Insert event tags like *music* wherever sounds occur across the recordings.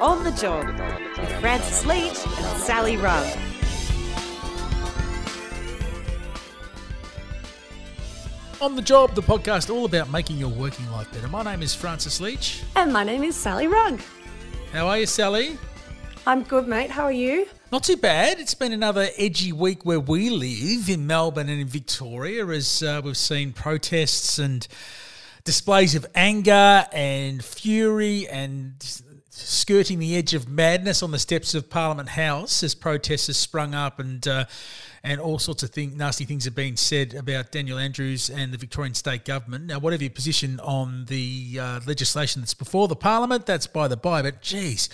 On the Job with Francis Leach and Sally Rugg. On the Job, the podcast all about making your working life better. My name is Francis Leach. And my name is Sally Rugg. How are you, Sally? I'm good, mate. How are you? Not too bad. It's been another edgy week where we live in Melbourne and in Victoria as uh, we've seen protests and displays of anger and fury and skirting the edge of madness on the steps of Parliament House as protesters sprung up and uh, and all sorts of thing, nasty things have been said about Daniel Andrews and the Victorian state government. Now, whatever your position on the uh, legislation that's before the Parliament, that's by the by. But geez.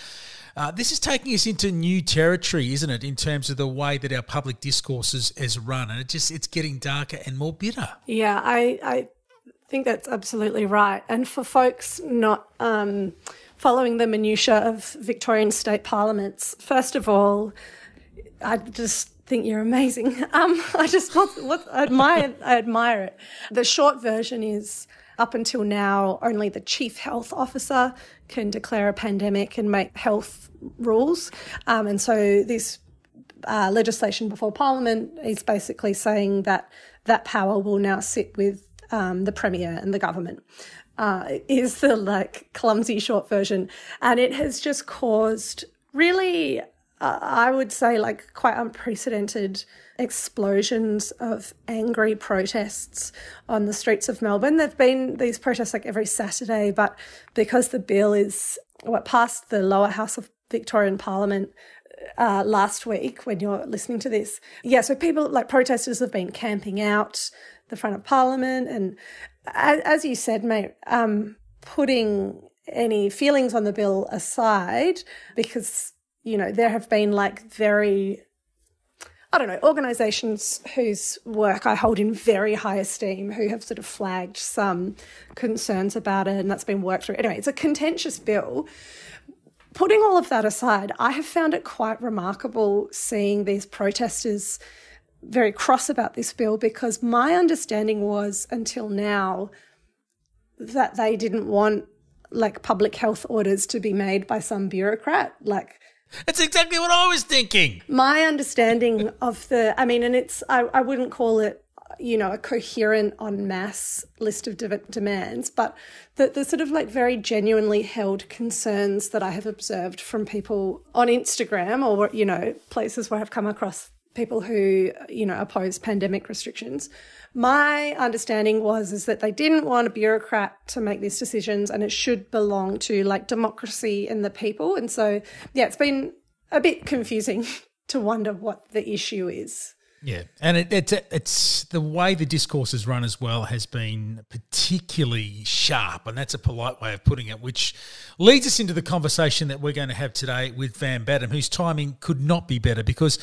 Uh, this is taking us into new territory, isn't it, in terms of the way that our public discourse is, is run, and it just it's getting darker and more bitter. Yeah, I, I think that's absolutely right. And for folks not um, following the minutiae of Victorian state parliaments, first of all, I just think you're amazing. *laughs* Um, I just what, what, I admire I admire it. The short version is up until now, only the chief health officer can declare a pandemic and make health rules, um, and so this uh, legislation before Parliament is basically saying that that power will now sit with um, the Premier and the government. Uh, is the like clumsy short version, and it has just caused really, uh, I would say, like quite unprecedented explosions of angry protests on the streets of Melbourne. There've been these protests like every Saturday, but because the bill is what passed the lower house of Victorian Parliament uh, last week when you're listening to this. Yeah, so people like protesters have been camping out the front of Parliament, and as, you said, mate, um, putting any feelings on the bill aside, because you know there have been like very I don't know, organisations whose work I hold in very high esteem who have sort of flagged some concerns about it and that's been worked through. Anyway, it's a contentious bill. Putting all of that aside, I have found it quite remarkable seeing these protesters very cross about this bill because my understanding was until now that they didn't want like public health orders to be made by some bureaucrat like that's exactly what I was thinking. My understanding *laughs* of the, I mean, and it's, I, I wouldn't call it, you know, a coherent en masse list of de- demands, but the, the sort of like very genuinely held concerns that I have observed from people on Instagram or, you know, places where I've come across people who, you know, oppose pandemic restrictions. My understanding was is that they didn't want a bureaucrat to make these decisions and it should belong to like democracy and the people. And so, yeah, it's been a bit confusing *laughs* to wonder what the issue is. Yeah, and it, it's it's the way the discourse is run as well has been particularly sharp, and that's a polite way of putting it. Which leads us into the conversation that we're going to have today with Van Badham, whose timing could not be better because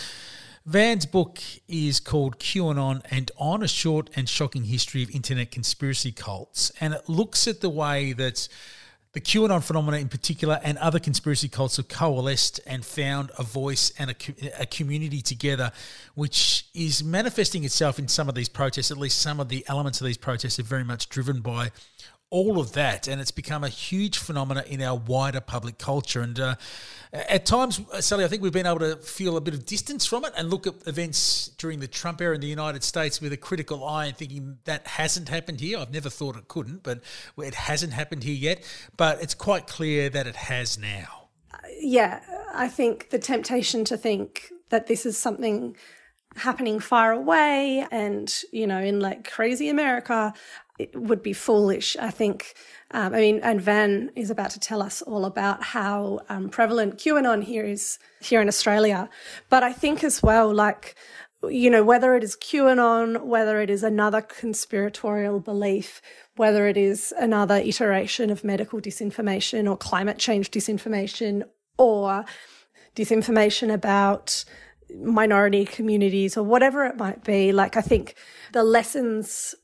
Van's book is called QAnon and On, a short and shocking history of internet conspiracy cults. And it looks at the way that the QAnon phenomena in particular and other conspiracy cults have coalesced and found a voice and a, a, community together, which is manifesting itself in some of these protests. At least some of the elements of these protests are very much driven by all of that, and it's become a huge phenomenon in our wider public culture. And uh, at times, Sally, I think we've been able to feel a bit of distance from it and look at events during the Trump era in the United States with a critical eye and thinking that hasn't happened here. I've never thought it couldn't, but it hasn't happened here yet. But it's quite clear that it has now. Yeah, I think the temptation to think that this is something happening far away and you know in like crazy america it would be foolish. I think. Um, I mean, and Van is about to tell us all about how um, prevalent QAnon here is here in Australia. But I think as well, like you know, whether it is QAnon, whether it is another conspiratorial belief, whether it is another iteration of medical disinformation or climate change disinformation or disinformation about minority communities or whatever it might be. Like, I think the lessons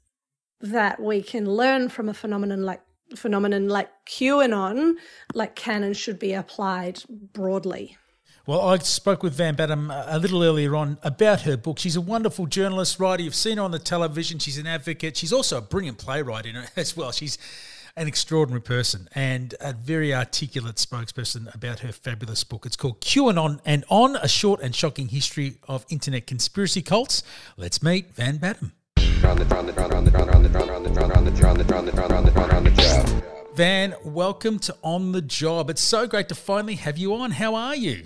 that we can learn from a phenomenon like phenomenon like QAnon, like can and should be applied broadly. Well, I spoke with Van Badham uh, a little earlier on about her book. She's a wonderful journalist, writer. You've seen her on the television. She's an advocate. She's also a brilliant playwright in it *laughs* as well. She's an extraordinary person and a very articulate spokesperson about her fabulous book. It's called QAnon and On A Short and Shocking History of Internet Conspiracy Cults. Let's meet Van Badham. Van, welcome to On the Job. It's so great to finally have you on. How are you?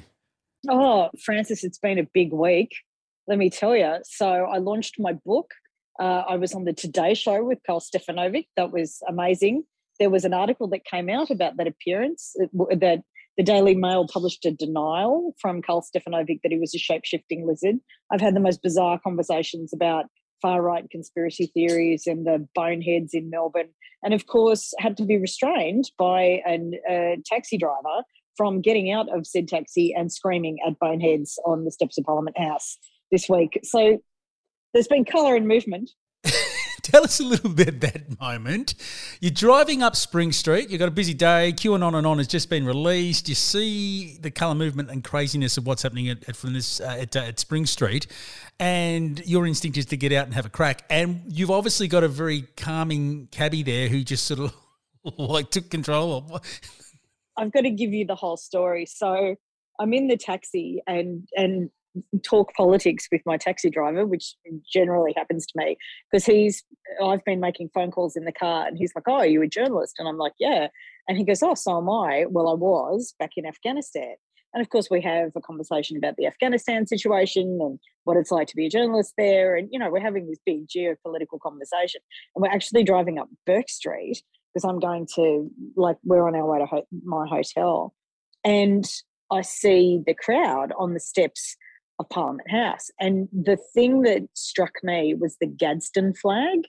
Oh, Francis, it's been a big week. Let me tell you. So, I launched my book. Uh, I was on the Today Show with Karl Stefanovic. That was amazing. There was an article that came out about that appearance that the Daily Mail published a denial from Karl Stefanovic that he was a shape shifting lizard. I've had the most bizarre conversations about far right conspiracy theories and the boneheads in Melbourne, and of course, had to be restrained by an, a taxi driver from getting out of said taxi and screaming at boneheads on the steps of Parliament House this week. So there's been colour and movement. *laughs* Tell us a little bit that moment. You're driving up Spring Street. You've got a busy day. QAnon and On and On has just been released. You see the colour movement and craziness of what's happening at, at Flinders, uh, at, uh, at Spring Street, and your instinct is to get out and have a crack. And you've obviously got a very calming cabbie there who just sort of *laughs* like took control of. I've got to give you the whole story. So I'm in the taxi and and talk politics with my taxi driver, which generally happens to me because he's I've been making phone calls in the car and he's like, Oh, are you a journalist? And I'm like, Yeah. And he goes, Oh, so am I. Well, I was back in Afghanistan. And of course, we have a conversation about the Afghanistan situation and what it's like to be a journalist there. And, you know, we're having this big geopolitical conversation. And we're actually driving up Bourke Street because I'm going to, like, we're on our way to ho- my hotel. And I see the crowd on the steps of Parliament House. And the thing that struck me was the Gadsden flag.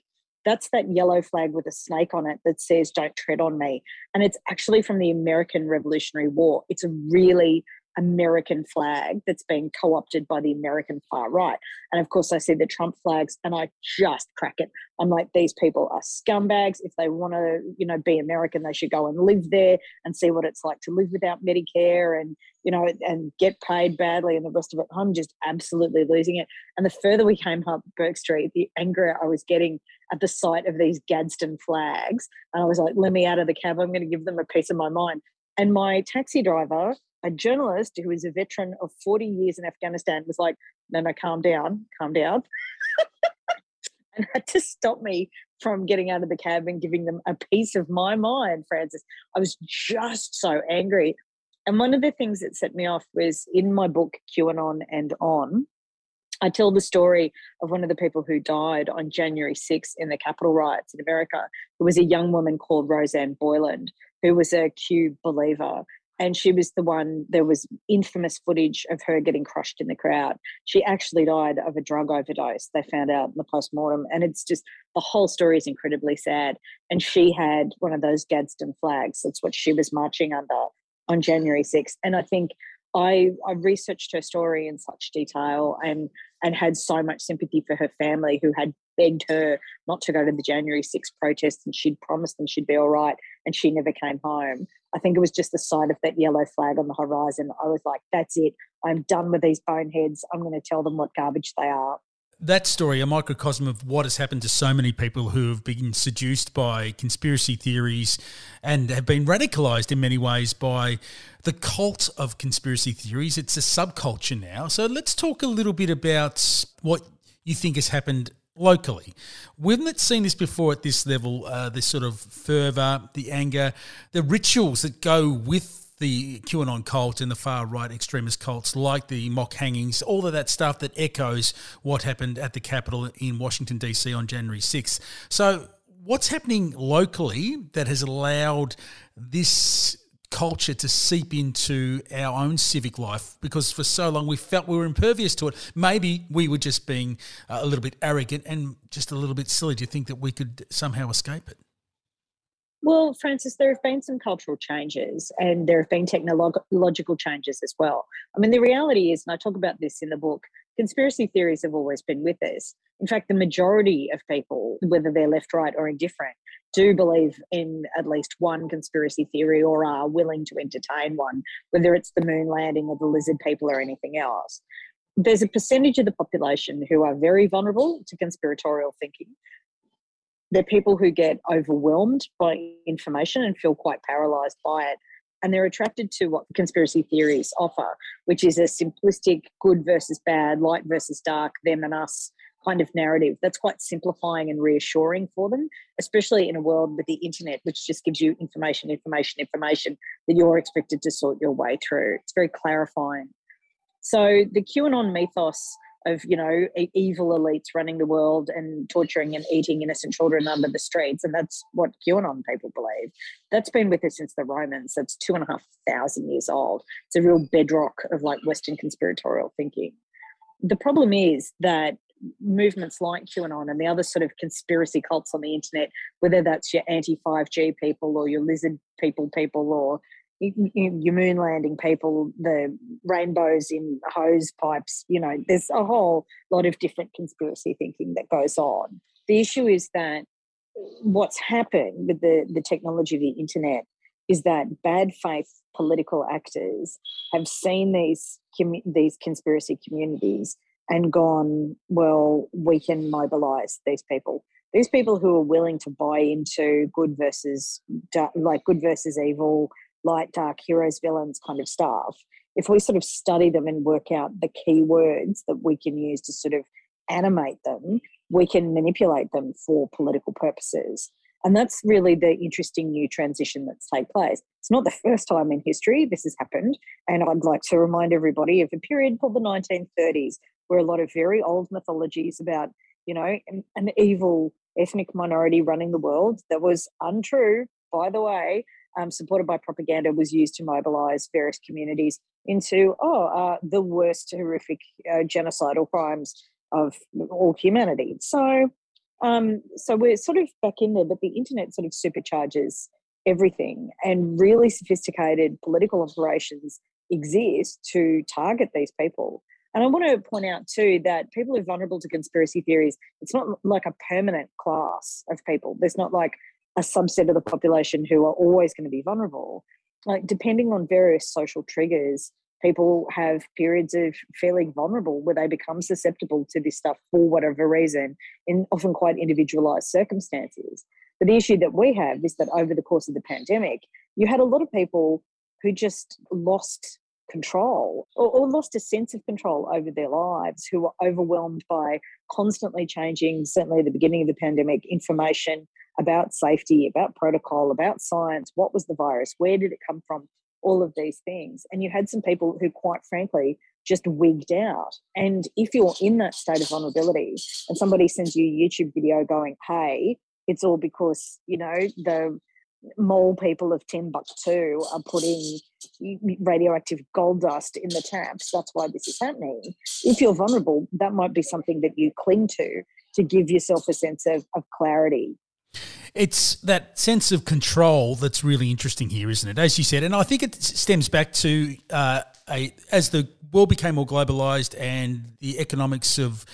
That's that yellow flag with a snake on it that says, Don't tread on me. And it's actually from the American Revolutionary War. It's a really American flag that's been co opted by the American far right. And of course, I see the Trump flags and I just crack it. I'm like, these people are scumbags. If they want to, you know, be American, they should go and live there and see what it's like to live without Medicare and, you know, and get paid badly and the rest of it. I'm just absolutely losing it. And the further we came up Bourke Street, the angrier I was getting at the sight of these Gadsden flags. And I was like, let me out of the cab. I'm going to give them a piece of my mind. And my taxi driver a journalist who is a veteran of 40 years in Afghanistan was like, no, no, calm down, calm down. *laughs* and had to stop me from getting out of the cab and giving them a piece of my mind, Francis. I was just so angry. And one of the things that set me off was in my book, QAnon and On, I tell the story of one of the people who died on January 6th in the Capitol riots in America. It was a young woman called Rosanne Boyland, who was a Q believer and she was the one there was infamous footage of her getting crushed in the crowd. She actually died of a drug overdose they found out in the post-mortem and it's just the whole story is incredibly sad. And she had one of those gadsden flags that's what she was marching under on january 6th and i think I, I researched her story in such detail and and had so much sympathy for her family who had begged her not to go to the January 6th protests and she'd promised them she'd be all right and she never came home. I think it was just the sight of that yellow flag on the horizon. I was like, that's it. I'm done with these boneheads. I'm going to tell them what garbage they are. That story, a microcosm of what has happened to so many people who have been seduced by conspiracy theories and have been radicalized in many ways by the cult of conspiracy theories. It's a subculture now. So let's talk a little bit about what you think has happened locally. We've not seen this before at this level, uh, this sort of fervour, the anger, the rituals that go with the QAnon cult and the far right extremist cults, like the mock hangings, all of that stuff that echoes what happened at the Capitol in Washington, D.C. on January 6th. So, what's happening locally that has allowed this culture to seep into our own civic life because for so long we felt we were impervious to it. Maybe we were just being uh, a little bit arrogant and just a little bit silly to think that we could somehow escape it. Well, Francis, there have been some cultural changes and there have been technological changes as well. I mean, the reality is, and I talk about this in the book, conspiracy theories have always been with us. In fact, the majority of people, whether they're left, right, or indifferent, do believe in at least one conspiracy theory or are willing to entertain one, whether it's the moon landing or the lizard people or anything else. There's a percentage of the population who are very vulnerable to conspiratorial thinking. They're people who get overwhelmed by information and feel quite paralyzed by it. And they're attracted to what the conspiracy theories offer, which is a simplistic good versus bad, light versus dark, them and us kind of narrative that's quite simplifying and reassuring for them, especially in a world with the internet, which just gives you information, information, information that you're expected to sort your way through. It's very clarifying. So the QAnon mythos of you know evil elites running the world and torturing and eating innocent children under the streets, and that's what QAnon people believe. That's been with us since the Romans. That's two and a half thousand years old. It's a real bedrock of like Western conspiratorial thinking. The problem is that movements like QAnon and the other sort of conspiracy cults on the internet, whether that's your anti 5G people or your lizard people people or your moon landing people, the rainbows in hose pipes, you know, there's a whole lot of different conspiracy thinking that goes on. The issue is that what's happened with the, the technology of the internet is that bad faith political actors have seen these these conspiracy communities and gone, well, we can mobilize these people. These people who are willing to buy into good versus like good versus evil, light, dark, heroes, villains kind of stuff. If we sort of study them and work out the key words that we can use to sort of animate them, we can manipulate them for political purposes. And that's really the interesting new transition that's take place. It's not the first time in history this has happened. And I'd like to remind everybody of a period called the 1930s, where a lot of very old mythologies about, you know, an, an evil ethnic minority running the world that was untrue, by the way, um, supported by propaganda, was used to mobilize various communities into, oh, uh, the worst horrific uh, genocidal crimes of all humanity. So, um, so we're sort of back in there, but the internet sort of supercharges everything, and really sophisticated political operations exist to target these people. And I want to point out too that people who are vulnerable to conspiracy theories, it's not like a permanent class of people. There's not like a subset of the population who are always going to be vulnerable. Like depending on various social triggers, people have periods of feeling vulnerable where they become susceptible to this stuff for whatever reason in often quite individualized circumstances. But the issue that we have is that over the course of the pandemic, you had a lot of people who just lost control or, or, lost a sense of control over their lives, who were overwhelmed by constantly changing, certainly at the beginning of the pandemic, information about safety, about protocol, about science. What was the virus? Where did it come from? All of these things. And you had some people who, quite frankly, just wigged out. And if you're in that state of vulnerability and somebody sends you a YouTube video going, hey, it's all because, you know, the mole people of Timbuktu are putting radioactive gold dust in the taps. That's why this is happening. If you're vulnerable, that might be something that you cling to to give yourself a sense of, of clarity. It's that sense of control that's really interesting here, isn't it? As you said, and I think it stems back to uh, a, as the world became more globalized and the economics of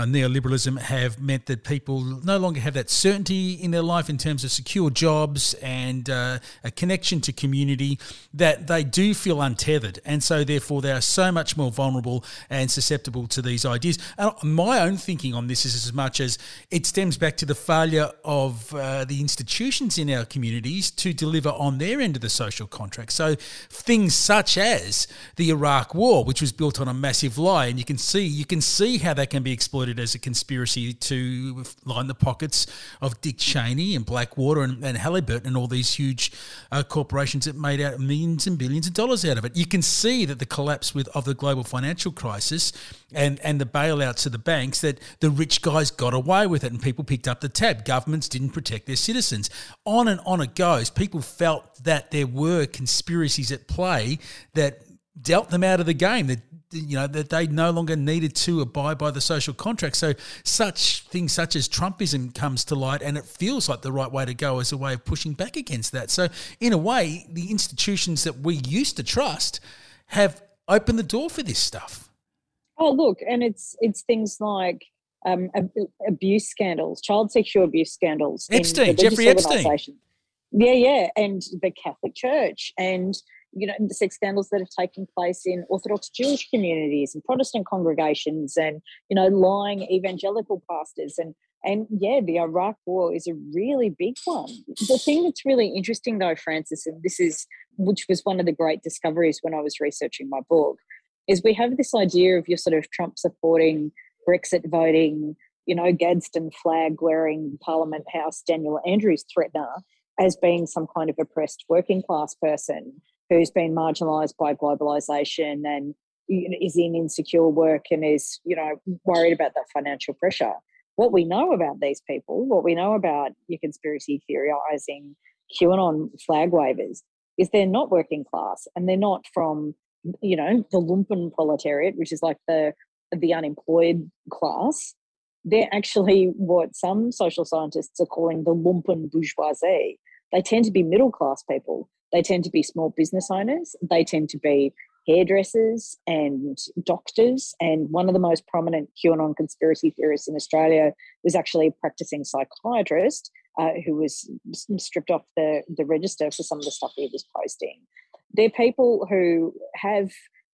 uh, neoliberalism have meant that people no longer have that certainty in their life in terms of secure jobs and uh, a connection to community, that they do feel untethered. And so, therefore, they are so much more vulnerable and susceptible to these ideas. And my own thinking on this is as much as it stems back to the failure of uh, the institutions in our communities to deliver on their end of the social contract. So, things such as the Iraq War, which was built on a massive lie, and you can see you can see how that can be exploited as a conspiracy to line the pockets of Dick Cheney and Blackwater and, and Halliburton and all these huge uh, corporations that made out millions and billions of dollars out of it. You can see that the collapse with of the global financial crisis and, and the bailouts of the banks that the rich guys got away with it and people picked up the tab. Governments didn't protect their citizens. On and on it goes. People felt that there were conspiracies at play that dealt them out of the game. That you know that they no longer needed to abide by the social contract. So such things such as Trumpism comes to light, and it feels like the right way to go as a way of pushing back against that. So in a way, the institutions that we used to trust have opened the door for this stuff. Oh, look, and it's it's things like um, abuse scandals, child sexual abuse scandals, Epstein, Jeffrey Epstein. Yeah, yeah, and the Catholic Church and you know, the sex scandals that have taken place in Orthodox Jewish communities and Protestant congregations and, you know, lying evangelical pastors and And yeah, the Iraq War is a really big one. The thing that's really interesting, though, Francis, and this is which was one of the great discoveries when I was researching my book, is we have this idea of your sort of Trump supporting, Brexit voting, you know, Gadsden flag wearing Parliament House Daniel Andrews threatener as being some kind of oppressed working class person who's been marginalised by globalisation and is in insecure work and is, you know, worried about that financial pressure. What we know about these people, what we know about your conspiracy theorizing QAnon flag wavers, is they're not working class and they're not from, you know, the lumpen proletariat, which is like the the unemployed class. They're actually what some social scientists are calling the lumpen bourgeoisie. They tend to be middle class people. They tend to be small business owners. They tend to be hairdressers and doctors. And one of the most prominent QAnon conspiracy theorists in Australia was actually a practicing psychiatrist uh, who was stripped off the, the register for some of the stuff he was posting. They're people who have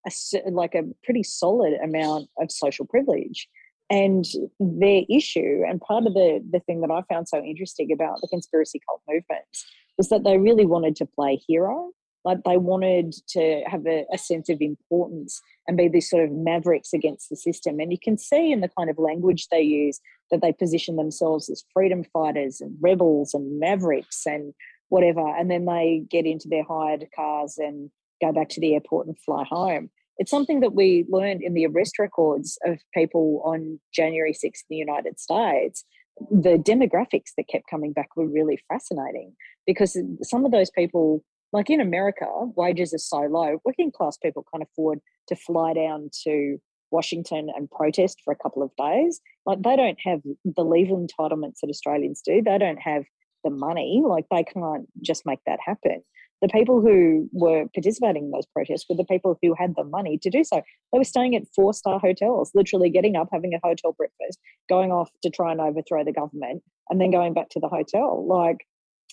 a, like a pretty solid amount of social privilege. And their issue, and part of the, the thing that I found so interesting about the conspiracy cult movements, was that they really wanted to play hero like they wanted to have a, a, sense of importance and be these sort of mavericks against the system. And you can see in the kind of language they use that they position themselves as freedom fighters and rebels and mavericks and whatever. And then they get into their hired cars and go back to the airport and fly home. It's something that we learned in the arrest records of people on January 6th in the United States. The demographics that kept coming back were really fascinating because some of those people like in America, wages are so low, working class people can't afford to fly down to Washington and protest for a couple of days. Like they don't have the leave entitlements that Australians do. They don't have the money. Like they can't just make that happen. The people who were participating in those protests were the people who had the money to do so. They were staying at four star hotels, literally getting up, having a hotel breakfast, going off to try and overthrow the government, and then going back to the hotel. Like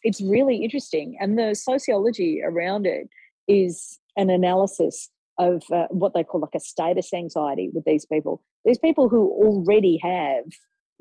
it's really interesting. And the sociology around it is an analysis of uh, what they call like a status anxiety with these people. These people who already have,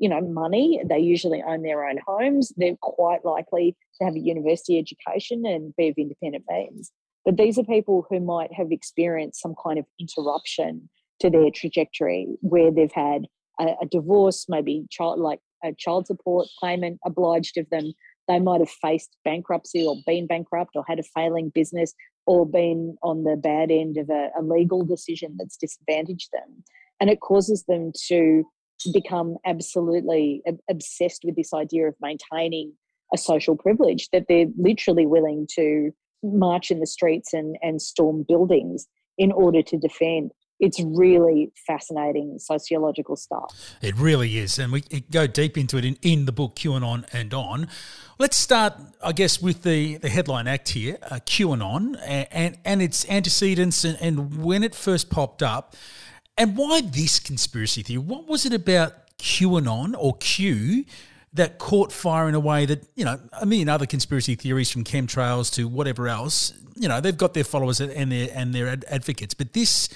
you know, money, they usually own their own homes, they're quite likely to have a university education and be of independent means. But these are people who might have experienced some kind of interruption to their trajectory where they've had a, a divorce, maybe child like a child support payment obliged of them they might have faced bankruptcy or been bankrupt or had a failing business or been on the bad end of a, a legal decision that's disadvantaged them. And it causes them to become absolutely obsessed with this idea of maintaining a social privilege that they're literally willing to march in the streets and, and storm buildings in order to defend it's really fascinating sociological stuff. It really is. And we go deep into it in, in the book QAnon and On. Let's start, I guess, with the, the headline act here uh, QAnon and, and, and its antecedents and, and when it first popped up. And why this conspiracy theory? What was it about QAnon or Q that caught fire in a way that, you know, a million other conspiracy theories from chemtrails to whatever else, you know, they've got their followers and their and their advocates. But this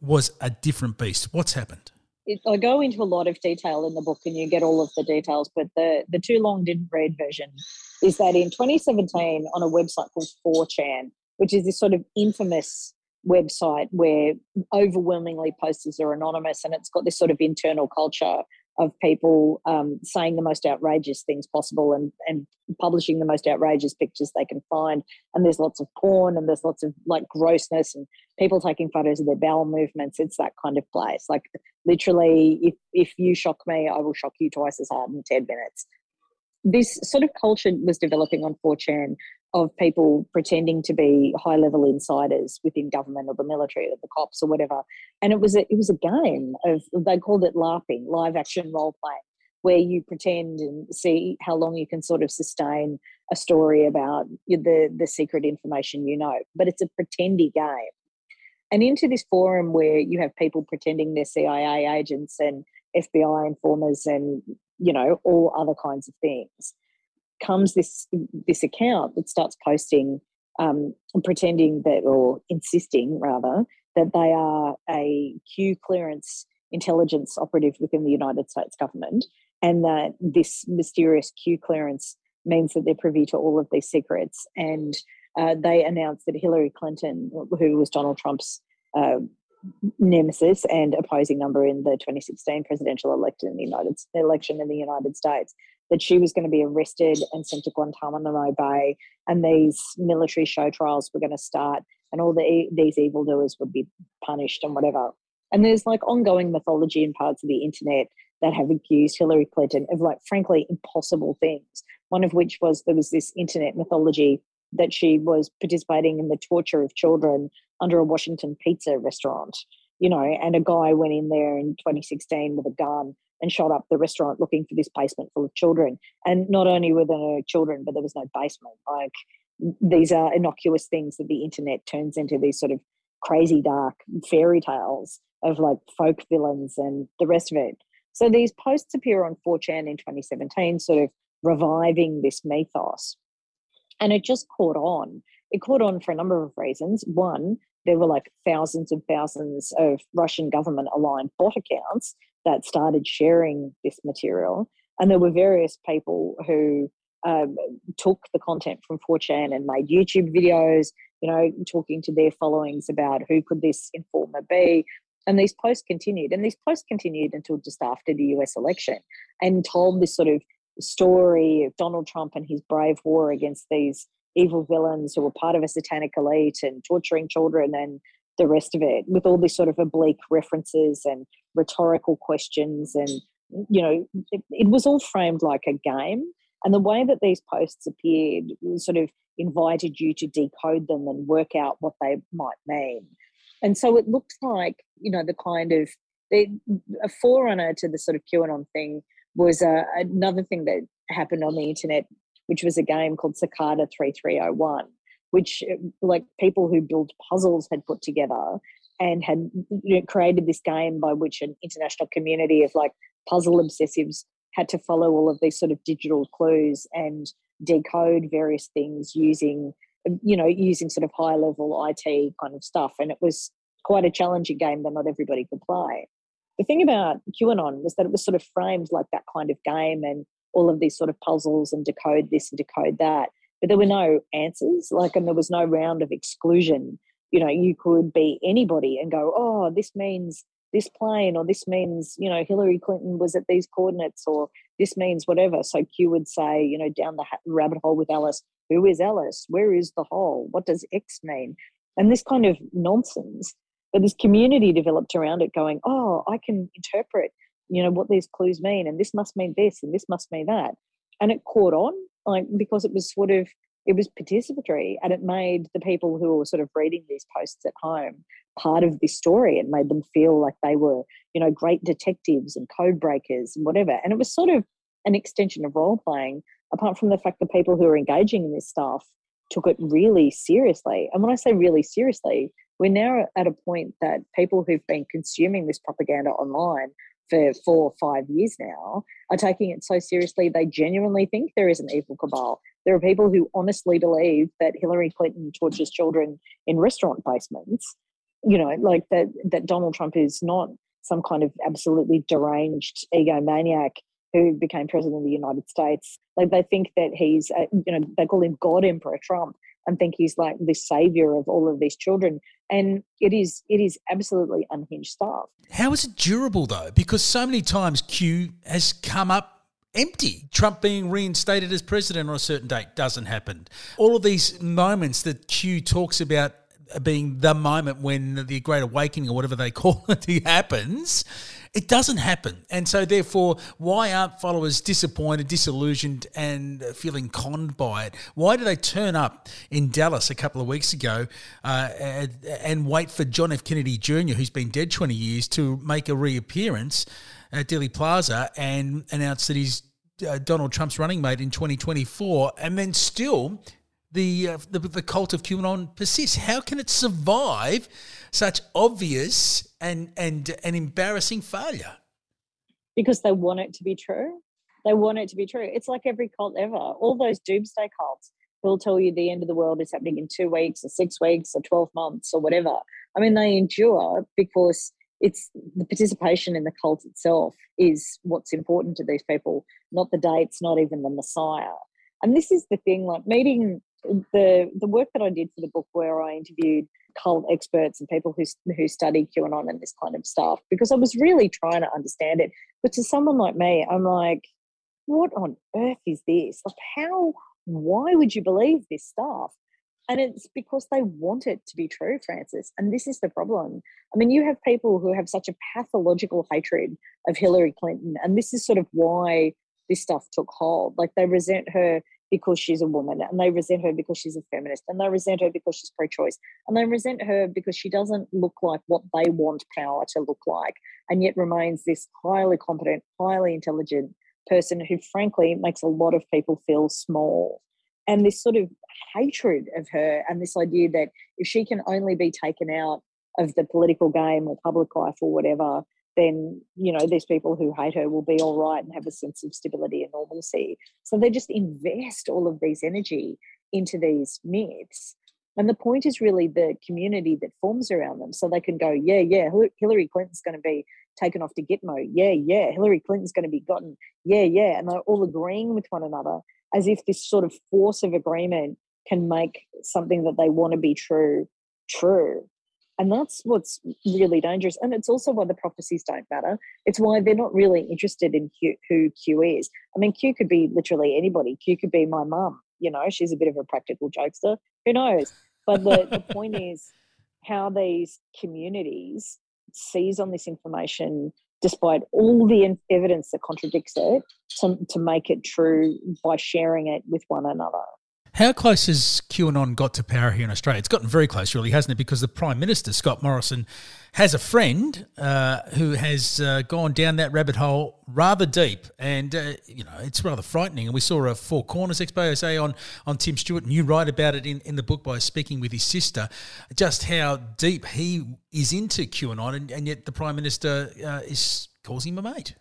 was a different beast. What's happened? It, I go into a lot of detail in the book, and you get all of the details. But the the too long didn't read version is that in 2017 on a website called 4chan, which is this sort of infamous website where overwhelmingly posters are anonymous, and it's got this sort of internal culture of people um, saying the most outrageous things possible and, and publishing the most outrageous pictures they can find. And there's lots of porn and there's lots of like grossness and people taking photos of their bowel movements. It's that kind of place. Like literally, if, if you shock me, I will shock you twice as hard in 10 minutes. This sort of culture was developing on 4chan of people pretending to be high level insiders within government or the military or the cops or whatever. And it was a, it was a game of they called it LARPing, live action role playing, where you pretend and see how long you can sort of sustain a story about the the secret information you know. But it's a pretendy game. And into this forum where you have people pretending they're CIA agents and FBI informers and you know all other kinds of things comes this this account that starts posting um, pretending that or insisting rather that they are a Q clearance intelligence operative within the United States government and that this mysterious Q clearance means that they're privy to all of these secrets. And uh, they announced that Hillary Clinton, who was Donald Trump's uh, nemesis and opposing number in the 2016 presidential election in the United election in the United States, that she was going to be arrested and sent to Guantanamo Bay, and these military show trials were going to start, and all the these evildoers would be punished and whatever. And there's like ongoing mythology in parts of the internet that have accused Hillary Clinton of like frankly impossible things. One of which was there was this internet mythology that she was participating in the torture of children under a Washington pizza restaurant, you know, and a guy went in there in 2016 with a gun and shot up the restaurant looking for this basement full of children. And not only were there no children, but there was no basement. Like these are innocuous things that the internet turns into these sort of crazy dark fairy tales of like folk villains and the rest of it. So these posts appear on 4chan in 2017, sort of reviving this mythos. And it just caught on. It caught on for a number of reasons. One, there were like thousands and thousands of Russian government aligned bot accounts that started sharing this material. And there were various people who um, took the content from 4chan and made YouTube videos, you know, talking to their followings about who could this informer be. And these posts continued, and these posts continued until just after the US election and told this sort of story of Donald Trump and his brave war against these evil villains who were part of a satanic elite and torturing children and the rest of it with all these sort of oblique references and rhetorical questions and you know it, it, was all framed like a game. And the way that these posts appeared sort of invited you to decode them and work out what they might mean. And so it looked like you know the kind of the, a forerunner to the sort of qanon thing was uh, another thing that happened on the internet which was a game called cicada 3301 which like people who built puzzles had put together and had you know, created this game by which an international community of like puzzle obsessives had to follow all of these sort of digital clues and decode various things using you know using sort of high level IT kind of stuff. And it was quite a challenging game that not everybody could play. The thing about QAnon was that it was sort of framed like that kind of game and all of these sort of puzzles and decode this and decode that. But there were no answers like and there was no round of exclusion. You know you could be anybody and go oh this means this plane or this means you know hillary clinton was at these coordinates or this means whatever. So q would say you know down the rabbit hole with alice who is alice? Where is the hole? What does x mean? And this kind of nonsense. But this community developed around it going oh i can interpret you know what these clues mean and this must mean this and this must mean that. And it caught on like because it was sort of it was participatory and it made the people who were sort of reading these posts at home part of this story. It made them feel like they were you know great detectives and code breakers and whatever. And it was sort of an extension of role playing apart from the fact that people who are engaging in this stuff took it really seriously. And when i say really seriously we're now at a point that people who've been consuming this propaganda online for four or five years now are taking it so seriously they genuinely think there is an evil cabal. There are people who honestly believe that Hillary Clinton tortures children in restaurant basements. You know, like that that Donald Trump is not some kind of absolutely deranged egomaniac who became president of the United States. Like they think that he's, a, you know, they call him God Emperor Trump and think he's like the savior of all of these children. And it is it is absolutely unhinged stuff. How is it durable though? Because so many times q has come up empty. Trump being reinstated as president on a certain date doesn't happen. All of these moments that q talks about being the moment when the great awakening or whatever they *laughs* call it happens it doesn't happen. And so, therefore, why aren't followers disappointed, disillusioned, and feeling conned by it? Why do they turn up in Dallas a couple of weeks ago uh, and, and, wait for John F. Kennedy Jr., who's been dead 20 years, to make a reappearance at Dealey Plaza and announce that he's uh, Donald Trump's running mate in 2024, and then still the, uh, the the cult of QAnon persists? How can it survive such obvious and and an embarrassing failure? Because they want it to be true. They want it to be true. It's like every cult ever. All those doomsday cults will tell you the end of the world is happening in two weeks or six weeks or 12 months or whatever. I mean, they endure because it's the participation in the cult itself is what's important to these people, not the dates, not even the Messiah. And this is the thing, like meeting the the work that I did for the book, where I interviewed cult experts and people who who study QAnon and this kind of stuff, because I was really trying to understand it. But to someone like me, I'm like, what on earth is this? Like, how? Why would you believe this stuff? And it's because they want it to be true, Francis. And this is the problem. I mean, you have people who have such a pathological hatred of Hillary Clinton. And this is sort of why this stuff took hold. Like they resent her because she's a woman, and they resent her because she's a feminist, and they resent her because she's pro choice, and they resent her because she doesn't look like what they want power to look like, and yet remains this highly competent, highly intelligent person who, frankly, makes a lot of people feel small. And this sort of hatred of her and this idea that if she can only be taken out of the political game or public life or whatever then you know these people who hate her will be all right and have a sense of stability and normalcy. So they just invest all of these energy into these myths. And the point is really the community that forms around them. So they can go yeah yeah hillary clinton's going to be taken off to gitmo. Yeah yeah hillary clinton's going to be gotten. Yeah yeah and they're all agreeing with one another as if this sort of force of agreement can make something that they want to be true true. And that's what's really dangerous. And it's also why the prophecies don't matter. It's why they're not really interested in Q, who Q is. I mean, Q could be literally anybody. Q could be my mum. You know, she's a bit of a practical jokester. Who knows? But the, the *laughs* point is how these communities seize on this information despite all the evidence that contradicts it, to, to make it true by sharing it with one another. How close has QAnon got to power here in Australia? It's gotten very close, really, hasn't it? Because the Prime Minister, Scott Morrison, has a friend uh, who has uh, gone down that rabbit hole rather deep. And, uh, you know, it's rather frightening. And we saw a Four Corners expose on, on Tim Stewart, and you write about it in, in the book by speaking with his sister, just how deep he is into QAnon, and, and yet the Prime Minister uh, is calls him a mate.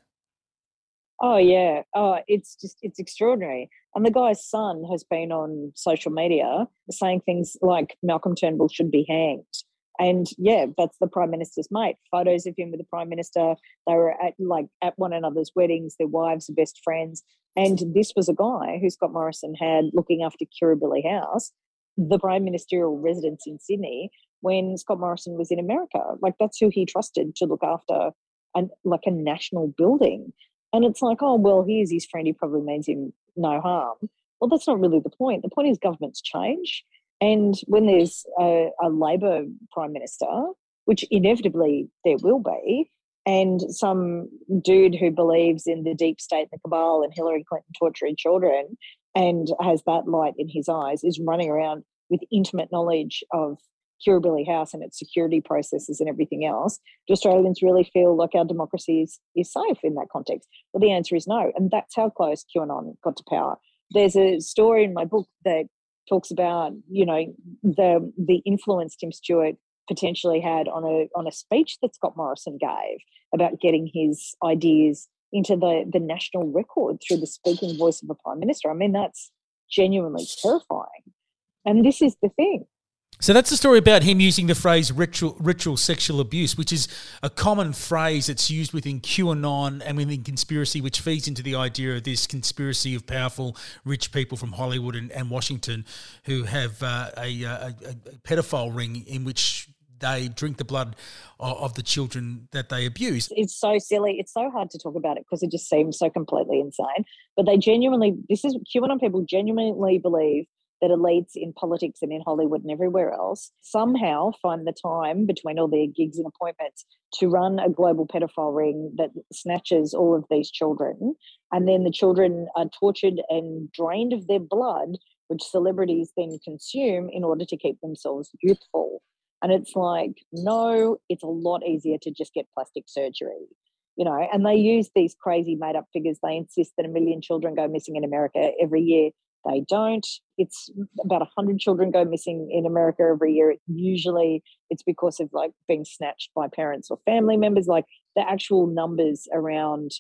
Oh yeah, oh it's just it's extraordinary. And the guy's son has been on social media saying things like Malcolm Turnbull should be hanged. And yeah, that's the prime minister's mate. Photos of him with the prime minister. They were at like at one another's weddings. Their wives are best friends. And this was a guy who Scott Morrison had looking after Kirribilli House, the prime ministerial residence in Sydney, when Scott Morrison was in America. Like that's who he trusted to look after an like a national building. And it's like, oh well, here's his friend. He probably means him no harm. Well, that's not really the point. The point is governments change. And when there's a, a Labor prime minister, which inevitably there will be, and some dude who believes in the deep state, the cabal, and Hillary Clinton torturing children, and has that light in his eyes, is running around with intimate knowledge of Kirribilli House and its security processes and everything else, do Australians really feel like our democracy is, is safe in that context? Well, the answer is no. And that's how close QAnon got to power. There's a story in my book that talks about, you know, the the influence Tim Stewart potentially had on a on a speech that Scott Morrison gave about getting his ideas into the, the national record through the speaking voice of a prime minister. I mean, that's genuinely terrifying. And this is the thing so that's the story about him using the phrase ritual, ritual sexual abuse, which is a common phrase that's used within QAnon and within conspiracy, which feeds into the idea of this conspiracy of powerful, rich people from Hollywood and, and Washington who have uh, a, a, a, pedophile ring in which they drink the blood of the children that they abuse. It's so silly. It's so hard to talk about it because it just seems so completely insane. But they genuinely, this is QAnon people genuinely believe that elites in politics and in Hollywood and everywhere else somehow find the time between all their gigs and appointments to run a global pedophile ring that snatches all of these children. And then the children are tortured and drained of their blood, which celebrities then consume in order to keep themselves youthful. And it's like, no, it's a lot easier to just get plastic surgery you know, and they use these crazy made up figures. They insist that a million children go missing in America every year. They don't. It's about 100 children go missing in America every year. Usually it's because of like being snatched by parents or family members. Like the actual numbers around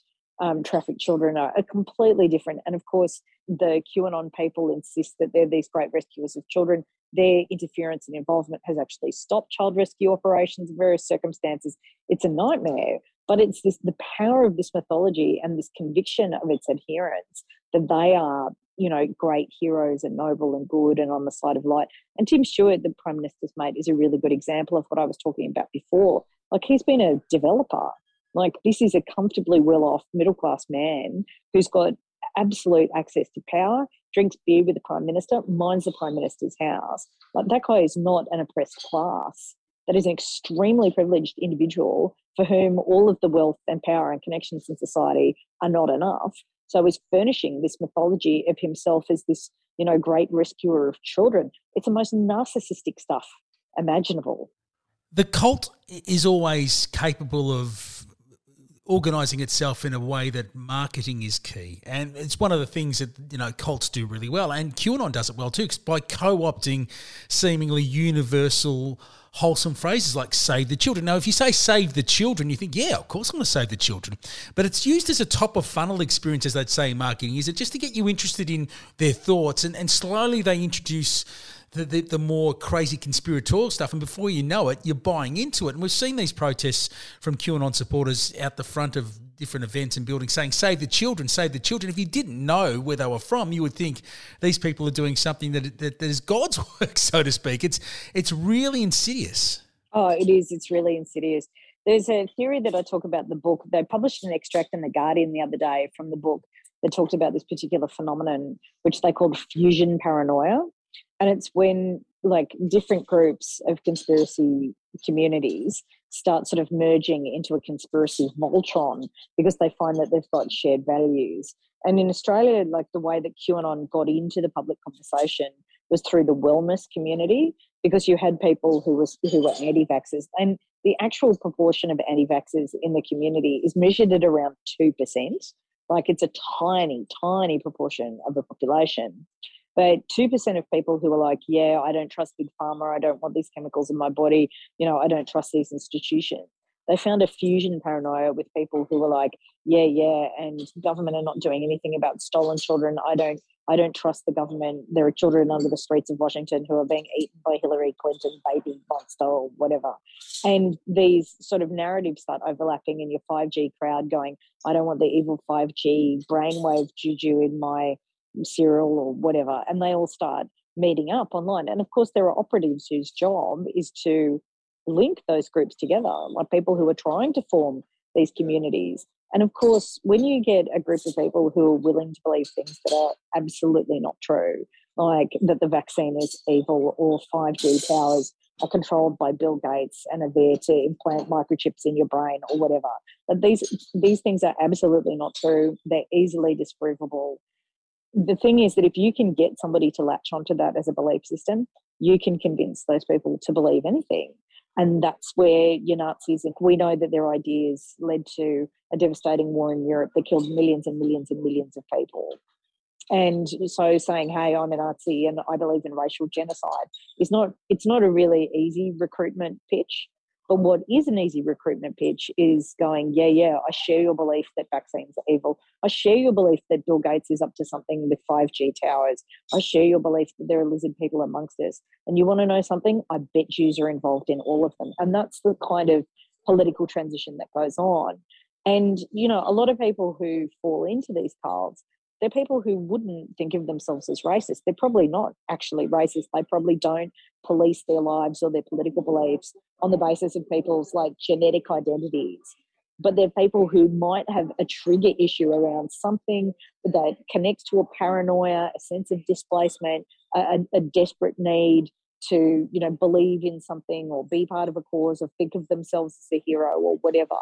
um, trafficked children are, are completely different. And of course, the QAnon people insist that they're these great rescuers of children. Their interference and involvement has actually stopped child rescue operations in various circumstances. It's a nightmare, but it's this the power of this mythology and this conviction of its adherents that they are, you know, great heroes and noble and good and on the side of light. And Tim Stewart, the Prime Minister's mate, is a really good example of what I was talking about before. Like he's been a developer like, this is a comfortably well off middle class man who's got absolute access to power, drinks beer with the Prime Minister, minds the Prime Minister's house. Like, that guy is not an oppressed class. That is an extremely privileged individual for whom all of the wealth and power and connections in society are not enough. So he's furnishing this mythology of himself as this, you know, great rescuer of children. It's the most narcissistic stuff imaginable. The cult is always capable of organizing itself in a way that marketing is key. And it's one of the things that, you know, cults do really well. And QAnon does it well too, by co opting seemingly universal, wholesome phrases like save the children. Now, if you say save the children, you think, yeah, of course I'm going to save the children. But it's used as a top of funnel experience, as they'd say in marketing, is it just to get you interested in their thoughts. And, and slowly they introduce the, the, the, more crazy conspiratorial stuff, and before you know it, you're buying into it. And we've seen these protests from QAnon supporters out the front of different events and buildings saying, Save the children, save the children. If you didn't know where they were from, you would think these people are doing something that, that, that is God's *laughs* work, so to speak. It's, it's really insidious. Oh, it is. It's really insidious. There's a theory that I talk about in the book. They published an extract in The Guardian the other day from the book that talked about this particular phenomenon, which they called fusion paranoia and it's when like different groups of conspiracy communities start sort of merging into a conspiracy Voltron because they find that they've got shared values. And in Australia, like the way that QAnon got into the public conversation was through the wellness community because you had people who was who were anti-vaxxers and the actual proportion of anti-vaxxers in the community is measured at around 2%. Like it's a tiny, tiny proportion of the population. But 2% of people who are like, yeah, I don't trust Big Pharma, I don't want these chemicals in my body, you know, I don't trust these institutions. They found a fusion paranoia with people who were like, yeah, yeah, and government are not doing anything about stolen children. I don't I don't trust the government. There are children under the streets of Washington who are being eaten by Hillary Clinton, baby monster, or whatever. And these sort of narratives start overlapping in your 5G crowd going, I don't want the evil 5G brainwave juju in my cereal or whatever, and they all start meeting up online. And of course, there are operatives whose job is to link those groups together, like people who are trying to form these communities. And of course, when you get a group of people who are willing to believe things that are absolutely not true, like that the vaccine is evil or 5G towers are controlled by Bill Gates and are there to implant microchips in your brain or whatever. But these these things are absolutely not true. They're easily disprovable the thing is that if you can get somebody to latch onto that as a belief system, you can convince those people to believe anything. And that's where your Nazis, we know that their ideas led to a devastating war in Europe that killed millions and millions and millions of people. And so saying, hey, I'm a Nazi and I believe in racial genocide is not, it's not a really easy recruitment pitch. But what is an easy recruitment pitch is going, yeah, yeah, I share your belief that vaccines are evil. I share your belief that Bill Gates is up to something with 5G towers. I share your belief that there are lizard people amongst us. And you want to know something? I bet yous are involved in all of them. And that's the kind of political transition that goes on. And, you know, a lot of people who fall into these cults they're people who wouldn't think of themselves as racist. They're probably not actually racist. They probably don't police their lives or their political beliefs on the basis of people's like genetic identities. But they're people who might have a trigger issue around something that connects to a paranoia, a sense of displacement, a, a desperate need to, you know, believe in something or be part of a cause or think of themselves as a hero or whatever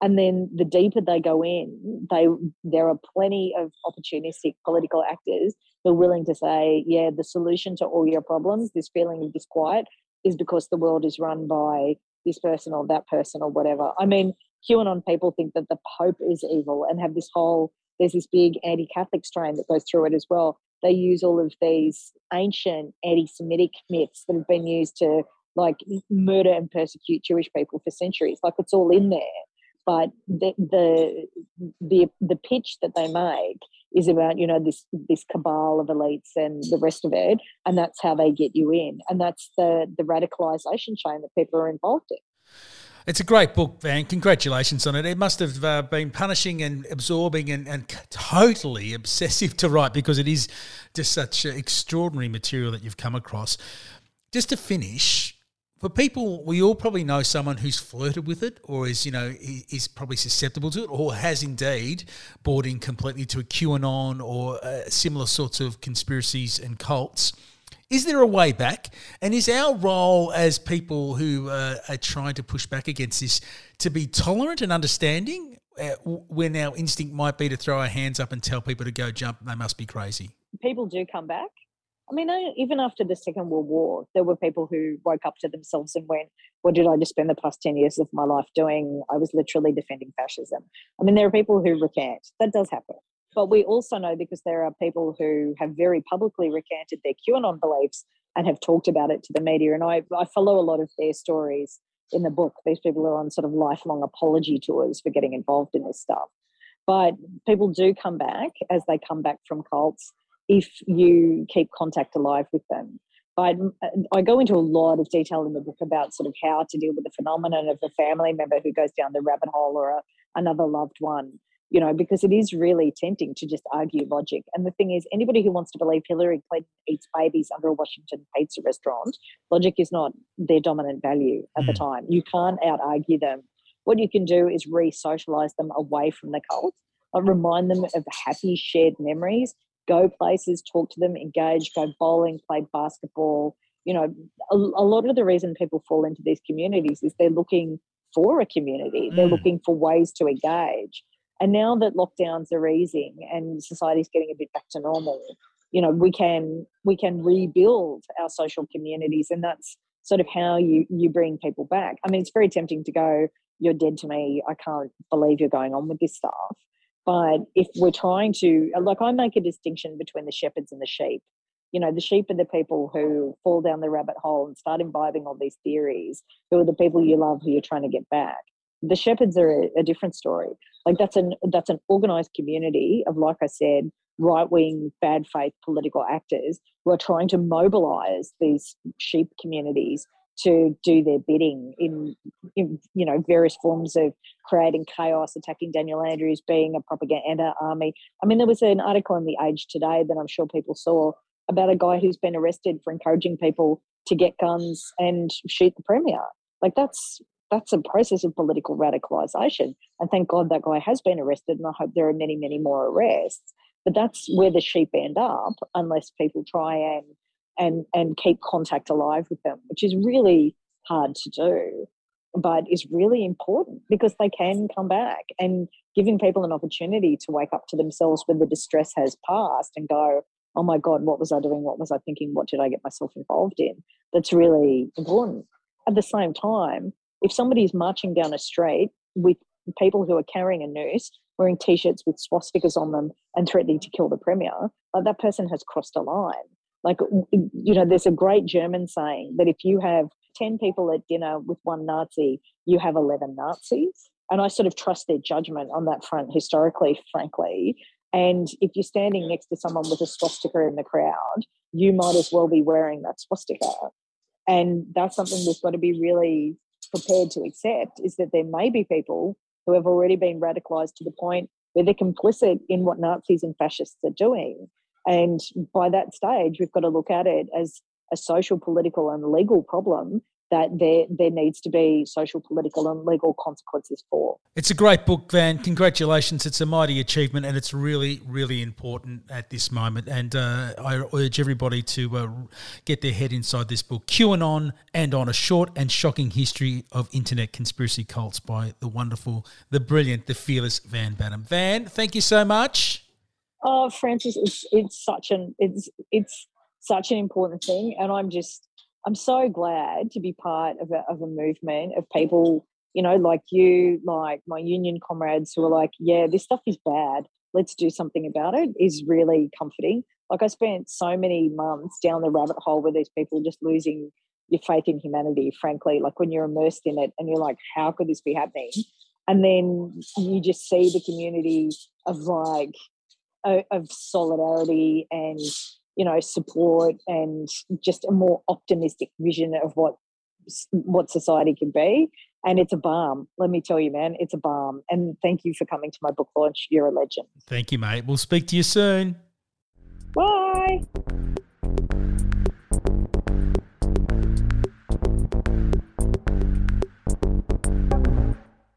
and then the deeper they go in they there are plenty of opportunistic political actors who are willing to say yeah the solution to all your problems this feeling of disquiet is because the world is run by this person or that person or whatever. I mean qanon people think that the pope is evil and have this whole there's this big anti-catholic strain that goes through it as well. They use all of these ancient anti-semitic myths that have been used to like murder and persecute jewish people for centuries. Like it's all in there but the the the, the pitch that they make is about you know this this cabal of elites and the rest of it and that's how they get you in and that's the the radicalization chain that people are involved in it's a great book, Van. Congratulations on it. It must have uh, been punishing and absorbing and, and totally obsessive to write because it is just such extraordinary material that you've come across. Just to finish, for people, we all probably know someone who's flirted with it or is, you know, is probably susceptible to it or has indeed bought in completely to a QAnon or uh, similar sorts of conspiracies and cults. Is there a way back? And is our role as people who uh, are trying to push back against this to be tolerant and understanding uh, when our instinct might be to throw our hands up and tell people to go jump? They must be crazy. People do come back. I mean, even after the Second World War, there were people who woke up to themselves and went, What did I just spend the past 10 years of my life doing? I was literally defending fascism. I mean, there are people who recant. That does happen. But we also know because there are people who have very publicly recanted their QAnon beliefs and have talked about it to the media. And I, I follow a lot of their stories in the book. These people are on sort of lifelong apology tours for getting involved in this stuff. But people do come back as they come back from cults if you keep contact alive with them. But I go into a lot of detail in the book about sort of how to deal with the phenomenon of a family member who goes down the rabbit hole or a, another loved one, you know, because it is really tempting to just argue logic. And the thing is, anybody who wants to believe Hillary Clinton eats babies under a Washington pizza restaurant, logic is not their dominant value at mm. the time. You can't out argue them. What you can do is re socialize them away from the cult, remind them of happy shared memories go places, talk to them, engage, go bowling, play basketball. You know, a, a lot of the reason people fall into these communities is they're looking for a community, they're mm. looking for ways to engage. And now that lockdowns are easing and society's getting a bit back to normal, you know, we can we can rebuild our social communities, and that's sort of how you you bring people back. I mean, it's very tempting to go, "You're dead to me. I can't believe you're going on with this stuff." But if we're trying to, uh, like, I make a distinction between the shepherds and the sheep. You know, the sheep are the people who fall down the rabbit hole and start imbibing all these theories, who are the people you love, who you're trying to get back. The shepherds are a, a different story. Like that's an that's an organized community of, like I said, right wing, bad faith political actors who are trying to mobilize these sheep communities to do their bidding in, in, you know various forms of creating chaos, attacking Daniel Andrews, being a propaganda army. I mean, there was an article in the Age today that I'm sure people saw about a guy who's been arrested for encouraging people to get guns and shoot the premier. Like that's that's a process of political radicalization. And thank God that guy has been arrested, and I hope there are many, many more arrests. But that's where the sheep end up unless people try and and and keep contact alive with them, which is really hard to do, but is really important because they can come back and giving people an opportunity to wake up to themselves when the distress has passed and go, oh my God, what was I doing? What was I thinking? What did I get myself involved in? That's really important. At the same time, if somebody's marching down a street with people who are carrying a noose, wearing t-shirts with swastikas on them and threatening to kill the premier, like that person has crossed a line. Like, you know, there's a great German saying that if you have 10 people at dinner with one Nazi, you have 11 Nazis. And I sort of trust their judgment on that front historically, frankly. And if you're standing next to someone with a swastika in the crowd, you might as well be wearing that swastika. And that's something we've got to be really prepared to accept is that there may be people who have already been radicalized to the point where they're complicit in what Nazis and fascists are doing. And by that stage, we've got to look at it as a social, political, and legal problem that there there needs to be social, political, and legal consequences for. It's a great book, Van. Congratulations! It's a mighty achievement, and it's really, really important at this moment. And uh, I urge everybody to uh, get their head inside this book, QAnon and on a short and shocking history of internet conspiracy cults by the wonderful, the brilliant, the fearless Van Badham. Van, thank you so much. Oh, Francis, it's it's such an it's it's such an important thing, and I'm just I'm so glad to be part of a of a movement of people, you know, like you, like my union comrades who are like, yeah, this stuff is bad. Let's do something about it. Is really comforting. Like I spent so many months down the rabbit hole with these people just losing your faith in humanity. Frankly, like when you're immersed in it and you're like, how could this be happening? and then you just see the community of like of solidarity and you know support and just a more optimistic vision of what what society can be. And it's a balm let me tell you man it's a balm. And thank you for coming to my book launch you're a legend. Thank you mate. We'll speak to you soon. Bye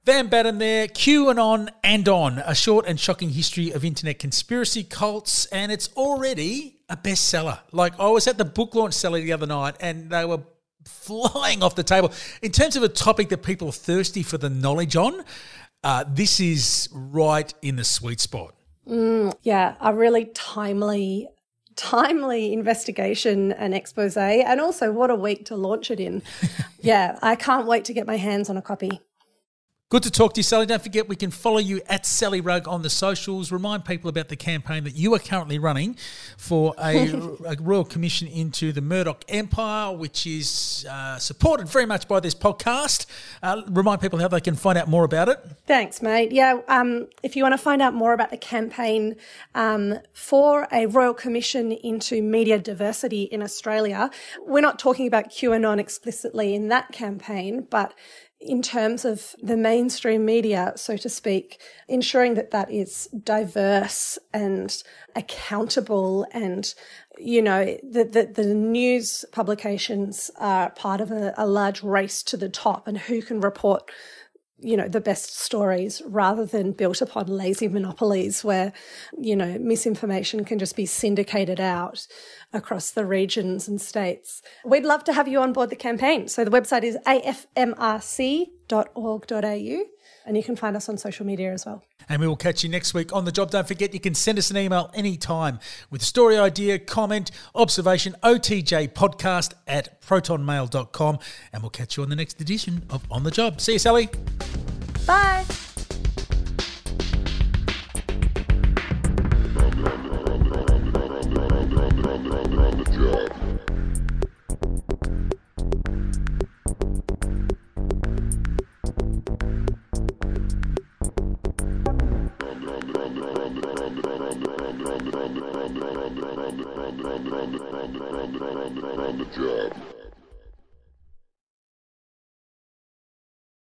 Van Badham there, QAnon and on, and on, a short and shocking history of internet conspiracy cults, and it's already a bestseller. Like I was at the book launch cellar the other night, and they were flying off the table. In terms of a topic that people are thirsty for the knowledge on, uh, this is right in the sweet spot. Mm, yeah, a really timely timely investigation and expose and also what a week to launch it in *laughs* yeah i can't wait to get my hands on a copy Good to talk to you, Sally. Don't forget we can follow you at Sally Rugg on the socials. Remind people about the campaign that you are currently running for a, *laughs* a royal commission into the Murdoch Empire, which is uh, supported very much by this podcast. Uh, remind people how they can find out more about it. Thanks, mate. Yeah, um, if you want to find out more about the campaign um, for a royal commission into media diversity in Australia, we're not talking about QAnon explicitly in that campaign, but in terms of the mainstream media, so to speak, ensuring that that is diverse and accountable and you know the, the, the news publications are part of a, a large race to the top and who can report you know the best stories rather than built upon lazy monopolies where you know misinformation can just be syndicated out across the regions and states. We'd love to have you on board the campaign. So the website is afmrc.org.au and you can find us on social media as well and we will catch you next week on the job. Don't forget, you can send us an email anytime with story idea, comment, observation, OTJ podcast at protonmail.com. And we'll catch you on the next edition of On the Job. See you, Sally. Bye. Job.